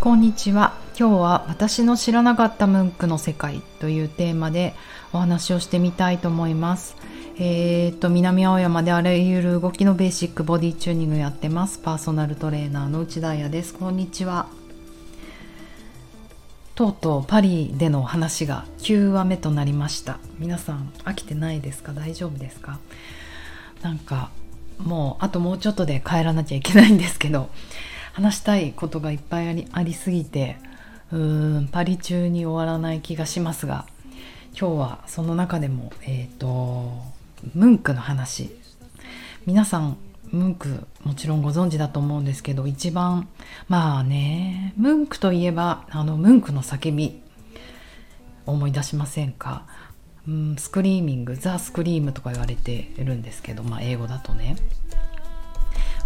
こんにちは。今日は私の知らなかったムンクの世界というテーマでお話をしてみたいと思います。えー、っと南青山であらゆる動きのベーシックボディチューニングやってます。パーソナルトレーナーの内田彩です。こんにちは。とうとうパリでの話が9話目となりました。皆さん飽きてないですか？大丈夫ですか？なんかもうあともうちょっとで帰らなきゃいけないんですけど。話したいことがいっぱいありありすぎてうーんパリ中に終わらない気がしますが今日はその中でもえっ、ー、とムンクの話。皆さんムンクもちろんご存知だと思うんですけど一番まあねムンクといえばあのムンクの叫び思い出しませんか、うん、 screaming The Scream とか言われてるんですけど、まあ、英語だとね。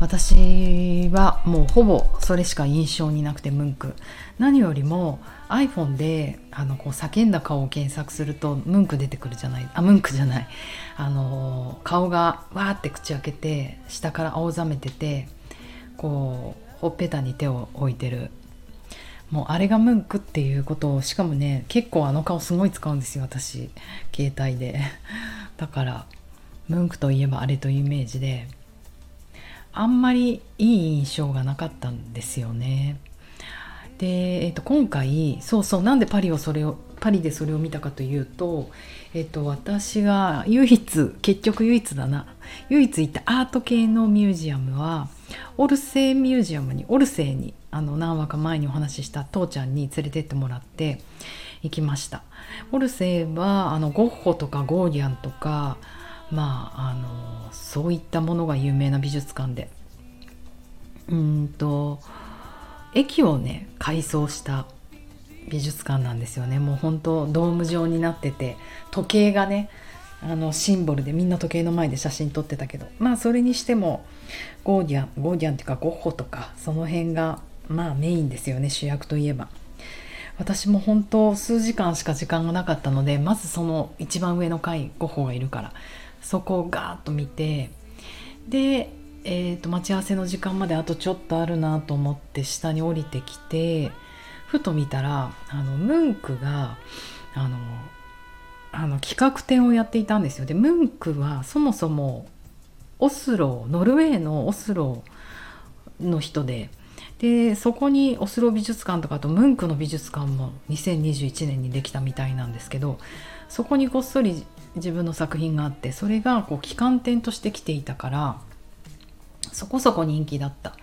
私はもうほぼそれしか印象になくてムンク。何よりも iPhone であのこう叫んだ顔を検索するとムンク出てくるじゃない。あムンクじゃない。あの顔がわーって口開けて下から青ざめててこうほっぺたに手を置いてる。もうあれがムンクっていうことをしかもね結構あの顔すごい使うんですよ私。携帯で。だからムンクといえばあれというイメージで。あんまりいい印象がなかったんですよね。で、えー、と今回そうそうなんでパリをそれをパリでそれを見たかというと,、えー、と私が唯一結局唯一だな唯一行ったアート系のミュージアムはオルセーミュージアムにオルセーにあの何話か前にお話しした父ちゃんに連れてってもらって行きました。オルセーはあのゴッホとかゴーギャンとかまああのそういったものが有名な美術館で。うんと駅をね改装した美術館なんですよね。もう本当ドーム状になってて時計がねあのシンボルでみんな時計の前で写真撮ってたけど。まあそれにしてもゴーギャンゴーギャンっていうかゴッホとかその辺がまあメインですよね主役といえば。私も本当数時間しか時間がなかったのでまずその一番上の階ゴッホがいるから。そこをガーッと見てで、えー、と待ち合わせの時間まであとちょっとあるなと思って下に降りてきてふと見たらあのムンクがあのあの企画展をやっていたんですよ。でムンクはそもそもオスロノルウェーのオスロの人ででそこにオスロ美術館とかあとムンクの美術館も2021年にできたみたいなんですけどそこにこっそり自分の作品があってそれがこう旗艦店として来ていたからそこそこ人気だった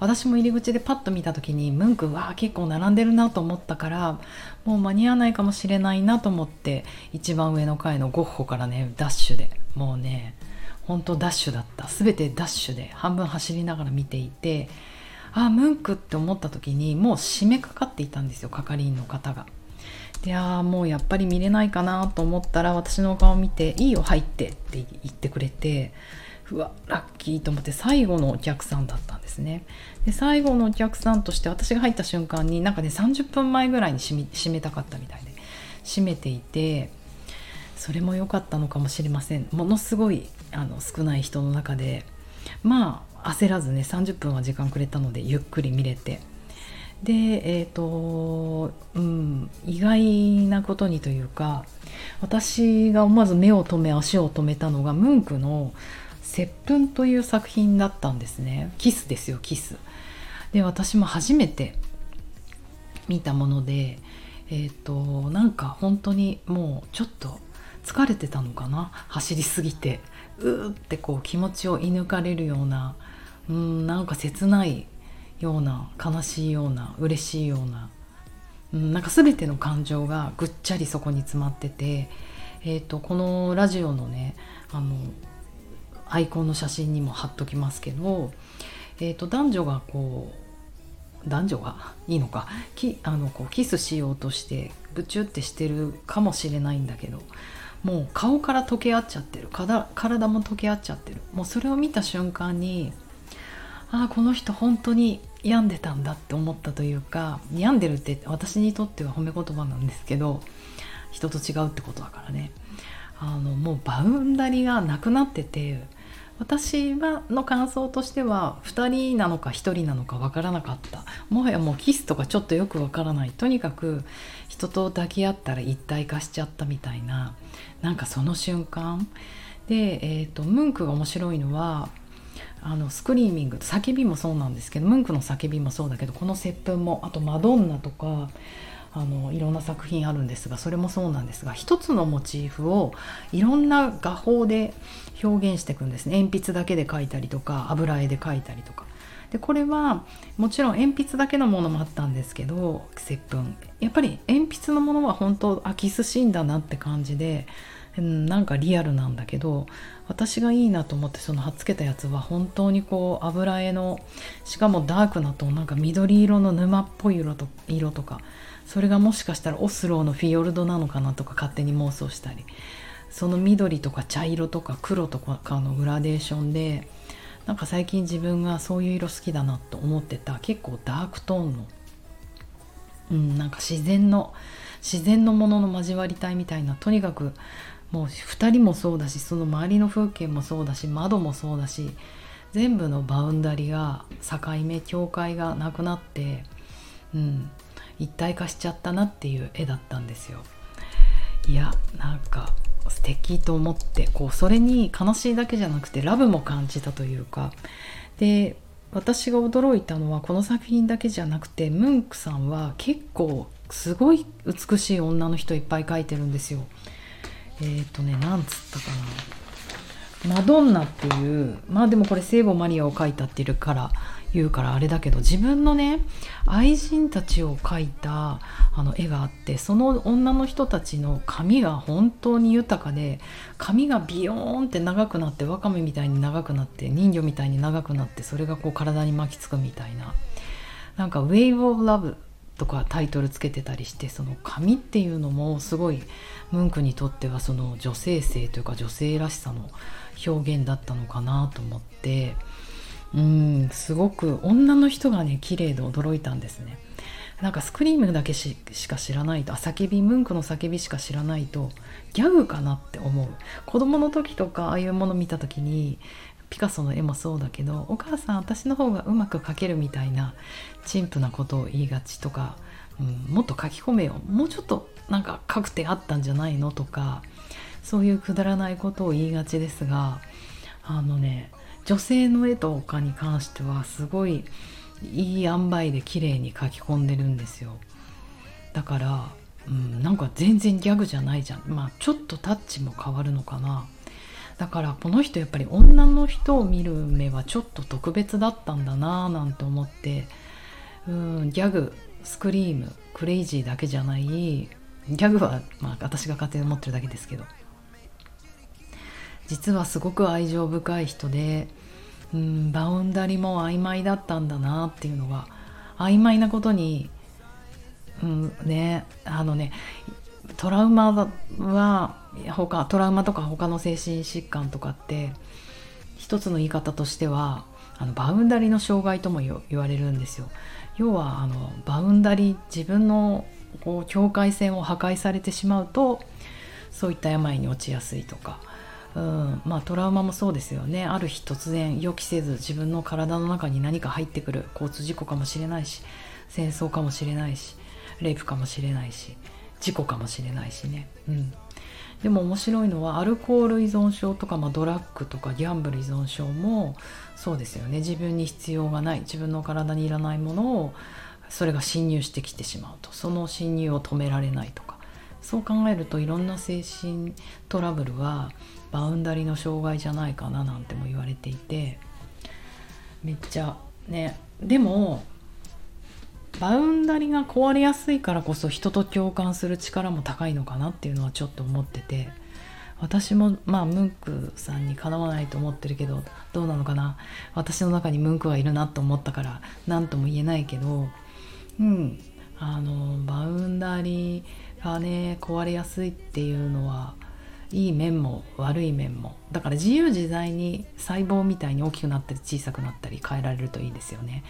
私も入り口でパッと見た時にムンクは結構並んでるなと思ったからもう間に合わないかもしれないなと思って一番上の階のゴッホからねダッシュでもうねほんとダッシュだった全てダッシュで半分走りながら見ていてああムンクって思った時にもう締めかかっていたんですよ係員の方が。であもうやっぱり見れないかなと思ったら私の顔見て「いいよ入って」って言ってくれてうわラッキーと思って最後のお客さんだったんですね。で最後のお客さんとして私が入った瞬間になんかね30分前ぐらいに閉めたかったみたいで閉めていてそれも良かったのかもしれません。ものすごいあの少ない人の中でまあ焦らずね30分は時間くれたのでゆっくり見れて。でえっ、ー、とうん意外なことにというか私が思わず目を留め足を止めたのがムンクの「接吻」という作品だったんですね。キスですよキス。で私も初めて見たものでえっ、ー、となんか本当にもうちょっと疲れてたのかな。走りすぎてうーってこう気持ちを射抜かれるようなうんなんか切ないような悲しいような嬉しいような、うん、なんか全ての感情がぐっちゃりそこに詰まってて、えーと、このラジオのねあのアイコンの写真にも貼っときますけど、えーと、男女がこう男女が？いいのか？きあのこうキスしようとしてブチュってしてるかもしれないんだけどもう顔から溶け合っちゃってる。体も溶け合っちゃってる。もうそれを見た瞬間にああこの人本当に病んでたんだって思ったというか病んでるって私にとっては褒め言葉なんですけど人と違うってことだからね。あのもうバウンダリがなくなってて私はの感想としては2人なのか1人なのか分からなかった。もはやもうキスとかちょっとよく分からない。とにかく人と抱き合ったら一体化しちゃったみたいななんかその瞬間。で、えーと、ムンクが面白いのはあのスクリーミング叫びもそうなんですけどムンクの叫びもそうだけどこの接吻もあとマドンナとかあのいろんな作品あるんですがそれもそうなんですが一つのモチーフをいろんな画法で表現していくんですね鉛筆だけで描いたりとか油絵で描いたりとか。でこれはもちろん鉛筆だけのものもあったんですけど接吻やっぱり鉛筆のものは本当あキスシーンだなって感じで、うん、なんかリアルなんだけど私がいいなと思ってその貼っつけたやつは本当にこう油絵のしかもダークなとなんか緑色の沼っぽい色と色とかそれがもしかしたらオスローのフィヨルドなのかなとか勝手に妄想したりその緑とか茶色とか黒とかのグラデーションでなんか最近自分がそういう色好きだなと思ってた結構ダークトーンの、うん、なんか自然の自然のものの交わりたいみたいなとにかくもう2人もそうだしその周りの風景もそうだし窓もそうだし全部のバウンダリが境目境界がなくなって、うん、一体化しちゃったなっていう絵だったんですよ。いやなんか素敵と思ってこうそれに悲しいだけじゃなくてラブも感じたというかで私が驚いたのはこの作品だけじゃなくてムンクさんは結構すごい美しい女の人いっぱい描いてるんですよ。えっ、ー、とねなんつったかな。マドンナっていうまあでもこれ聖母マリアを描いたっていうから言うからあれだけど自分のね愛人たちを描いたあの絵があってその女の人たちの髪が本当に豊かで髪がビヨーンって長くなってワカメみたいに長くなって人魚みたいに長くなってそれがこう体に巻きつくみたいな。なんか「Wave of Love」とかタイトルつけてたりしてその髪っていうのもすごいムンクにとってはその女性性というか女性らしさの表現だったのかなと思ってうんすごく女の人がね綺麗で驚いたんですね。なんかスクリームだけしか知らないとあ叫びムンクの叫びしか知らないとギャグかなって思う。子供の時とかああいうもの見た時にピカソの絵もそうだけどお母さん私の方がうまく描けるみたいな陳腐なことを言いがちとか、うん、もっと書き込めよ。もうちょっとなんか書く手あったんじゃないのとかそういうくだらないことを言いがちですがあのね女性の絵とかに関してはすごいいい塩梅で綺麗に描き込んでるんですよ。だから、うん、なんか全然ギャグじゃないじゃん。まあちょっとタッチも変わるのかな。だからこの人やっぱり女の人を見る目はちょっと特別だったんだなぁなんて思ってうんギャグスクリームクレイジーだけじゃないギャグは、まあ、私が勝手に思ってるだけですけど。実はすごく愛情深い人でうんバウンダリも曖昧だったんだなっていうのが曖昧なことに、うんね、あのねトラウマは他トラウマとか他の精神疾患とかって一つの言い方としてはあのバウンダリの障害とも言われるんですよ。要はあのバウンダリ自分のこう境界線を破壊されてしまうとそういった病に落ちやすいとか。うんまあ、トラウマもそうですよね。ある日突然予期せず自分の体の中に何か入ってくる。交通事故かもしれないし戦争かもしれないしレイプかもしれないし。事故かもしれないしね、うん、でも面白いのはアルコール依存症とか、まあ、ドラッグとかギャンブル依存症もそうですよね。自分に必要がない自分の体にいらないものをそれが侵入してきてしまうと。その侵入を止められないとか。そう考えるといろんな精神トラブルはバウンダリの障害じゃないかななんても言われていて。めっちゃね。でもバウンダリが壊れやすいからこそ人と共感する力も高いのかなっていうのはちょっと思ってて。私もまあムンクさんにかなわないと思ってるけどどうなのかな。私の中にムンクがいるなと思ったから何とも言えないけどうん。あのバウンダリがね壊れやすいっていうのはいい面も悪い面も。だから自由自在に細胞みたいに大きくなったり小さくなったり変えられるといいですよね。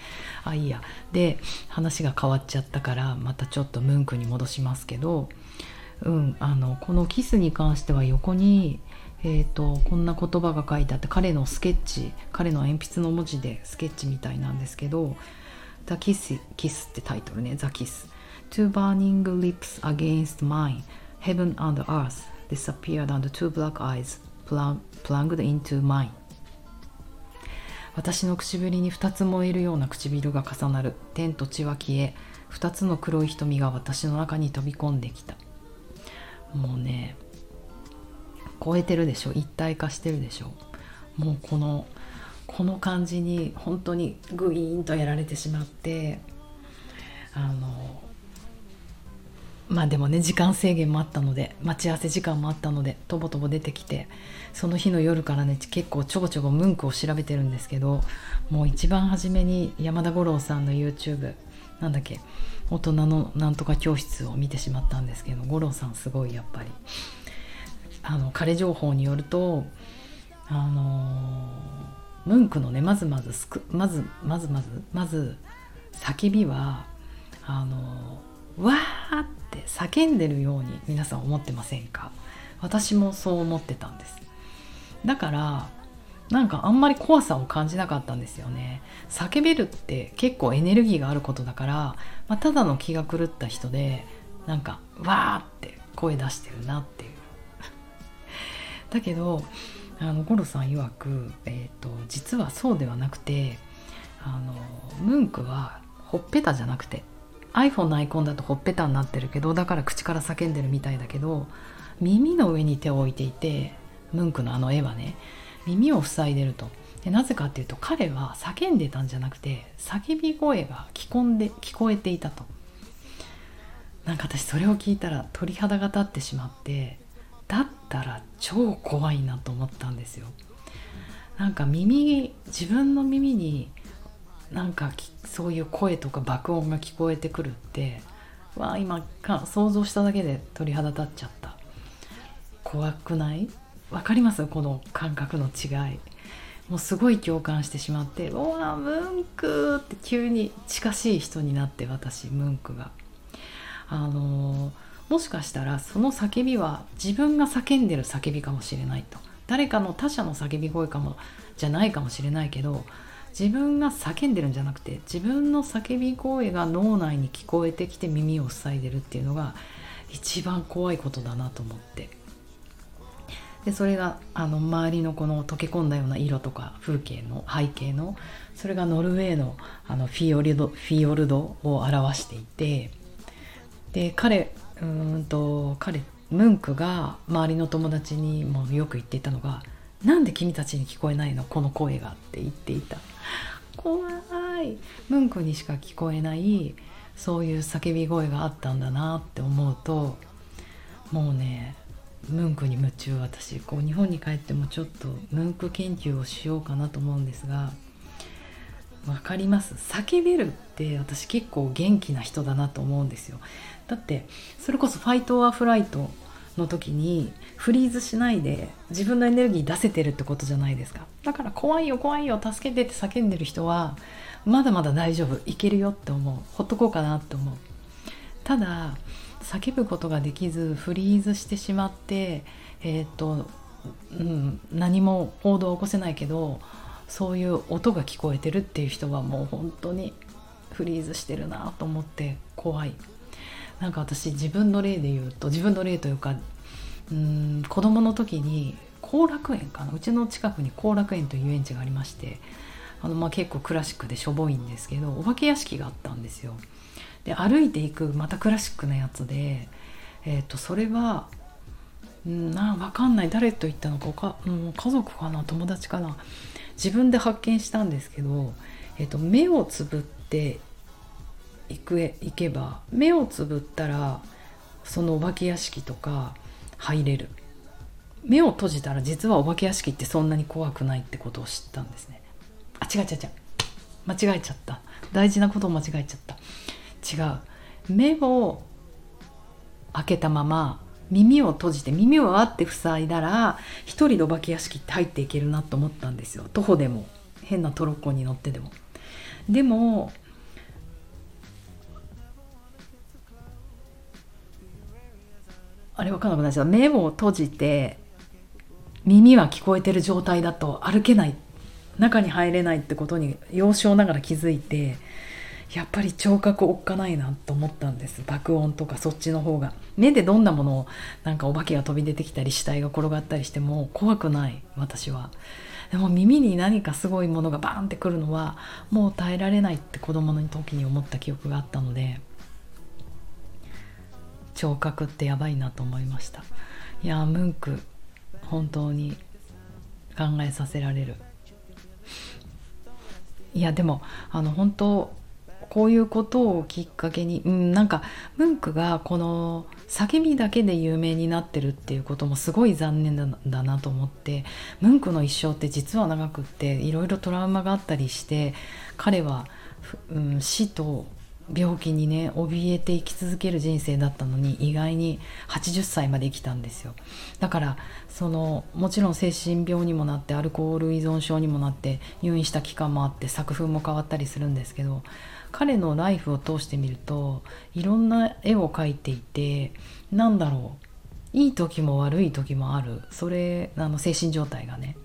あいいや。で話が変わっちゃったからまたちょっとムンクに戻しますけどうんあのこのキスに関しては横にえーと、こんな言葉が書いてあって彼のスケッチ彼の鉛筆の文字でスケッチみたいなんですけど「The Kiss, Kiss」ってタイトルね「The Kiss」「Two burning lips against mine. Heaven and earth. Disappeared and two black eyes plunged into mine」私の唇に2つ燃えるような唇が重なる。天と地は消え2つの黒い瞳が私の中に飛び込んできた。もうね超えてるでしょ？一体化してるでしょ？もうこのこの感じに本当にグイーンとやられてしまって。まあでもね時間制限もあったので待ち合わせ時間もあったのでとぼとぼ出てきてその日の夜からね結構ちょこちょこムンクを調べてるんですけどもう一番初めに山田五郎さんの YouTube なんだっけ大人のなんとか教室を見てしまったんですけど五郎さんすごいやっぱりあの彼情報によるとあのムンクのねまずまずすくまずまずまずまず叫びはあのわーって叫んでるように皆さん思ってませんか？私もそう思ってたんです。だからなんかあんまり怖さを感じなかったんですよね。叫べるって結構エネルギーがあることだから、まあ、ただの気が狂った人でなんかわーって声出してるなっていう。だけどあのゴロさん曰く、えーと、実はそうではなくてあのムンクはほっぺたじゃなくて iPhone のアイコンだとほっぺたになってるけどだから口から叫んでるみたいだけど耳の上に手を置いていてムンクのあの絵はね耳を塞いでると。でなぜかっていうと彼は叫んでたんじゃなくて叫び声が聞こんで聞こえていたと。なんか私それを聞いたら鳥肌が立ってしまってだったら超怖いなと思ったんですよ。なんか耳自分の耳になんかそういう声とか爆音が聞こえてくるってわあ今か想像しただけで鳥肌立っちゃった。怖くない？わかります？この感覚の違い。もうすごい共感してしまって「うわムンク!」って急に近しい人になって私ムンクが。あのもしかしたらその叫びは自分が叫んでる叫びかもしれないと。誰かの他者の叫び声かもじゃないかもしれないけど自分が叫んでるんじゃなくて自分の叫び声が脳内に聞こえてきて耳を塞いでるっていうのが一番怖いことだなと思って。でそれがあの周りのこの溶け込んだような色とか風景の背景のそれがノルウェーのあのフィヨルドフィヨルドを表していてで彼うんと彼ムンクが周りの友達にもよく言っていたのが「なんで君たちに聞こえないの？この声が」って言っていた。怖い。ムンクにしか聞こえないそういう叫び声があったんだなって思うともうねムンクに夢中私こう日本に帰ってもちょっとムンク研究をしようかなと思うんですが分かります。叫べるって私結構元気な人だなと思うんですよ。だってそれこそファイト・ア・フライトの時にフリーズしないで自分のエネルギー出せてるってことじゃないですか。だから怖いよ怖いよ助けてって叫んでる人はまだまだ大丈夫いけるよって思う。ほっとこうかなって思う。ただ叫ぶことができずフリーズしてしまってえっ、と、うん、何も報道を起こせないけどそういう音が聞こえてるっていう人はもう本当にフリーズしてるなと思って怖い。なんか私自分の例で言うと自分の例というかうん子供の時に後楽園かな？うちの近くに後楽園という遊園地がありましてあのまあ結構クラシックでしょぼいんですけどお化け屋敷があったんですよ。で歩いていくまたクラシックなやつで、えー、とそれはうんな分かんない。誰と行ったのかか、うん、家族かな？友達かな？自分で発見したんですけど、えー、と目をつぶって行く行けば目をつぶったらそのお化け屋敷とか入れる。目を閉じたら実はお化け屋敷ってそんなに怖くないってことを知ったんですね。あ違う違う違う。間違えちゃった。大事なことを間違えちゃった。違う。目を開けたまま耳を閉じて耳をあって塞いだら一人でお化け屋敷って入っていけるなと思ったんですよ。徒歩でも。変なトロッコに乗ってでも。でもあれ分かんなくなっちゃった目を閉じて耳は聞こえてる状態だと歩けない。中に入れないってことに幼少ながら気づいてやっぱり聴覚おっかないなと思ったんです。爆音とかそっちの方が。目でどんなものをなんかお化けが飛び出てきたり死体が転がったりしても怖くない。私は。でも耳に何かすごいものがバーンってくるのはもう耐えられないって子供の時に思った記憶があったので聴覚ってやばいなと思いました。いやムンク本当に考えさせられる。いやでもあの本当こういうことをきっかけに、うん、なんかムンクがこの叫びだけで有名になってるっていうこともすごい残念だなと思ってムンクの一生って実は長くっていろいろトラウマがあったりして彼は、うん、死と病気にね怯えて生き続ける人生だったのに意外に80歳まで生きたんですよ。だからそのもちろん精神病にもなってアルコール依存症にもなって入院した期間もあって作風も変わったりするんですけど彼のライフを通してみるといろんな絵を描いていてなんだろういい時も悪い時もある。それあの精神状態がね。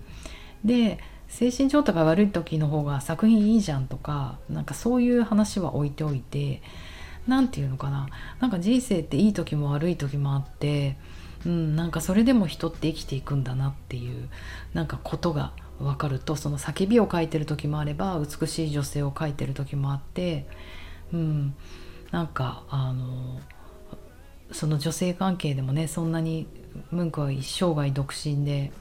で精神状態が悪い時の方が作品いいじゃんとかなんかそういう話は置いておいて何て言うのかな。なんか人生っていい時も悪い時もあってうんなんかそれでも人って生きていくんだなっていうなんかことが分かるとその叫びを書いてる時もあれば美しい女性を書いてる時もあってうんなんかあのその女性関係でもねそんなにムンクは一生涯独身で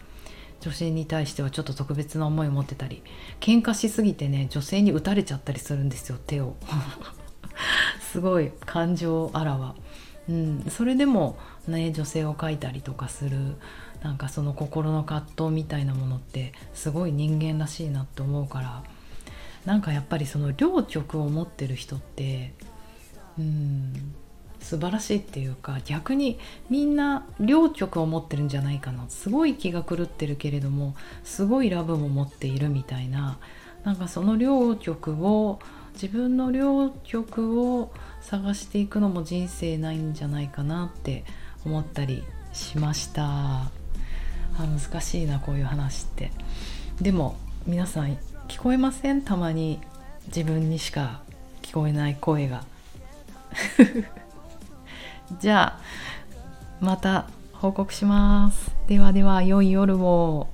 女性に対してはちょっと特別な思いを持ってたり喧嘩しすぎてね女性に打たれちゃったりするんですよ手を。すごい感情あらわ、うん、それでもね女性を描いたりとかするなんかその心の葛藤みたいなものってすごい人間らしいなって思うからなんかやっぱりその両極を持ってる人ってうん素晴らしいっていうか逆にみんな両極を持ってるんじゃないかな。すごい気が狂ってるけれどもすごいラブも持っているみたいな。なんかその両極を自分の両極を探していくのも人生ないんじゃないかなって思ったりしました。あ難しいなこういう話って。でも皆さん聞こえません？たまに自分にしか聞こえない声が。じゃあまた報告します。ではでは良い夜を。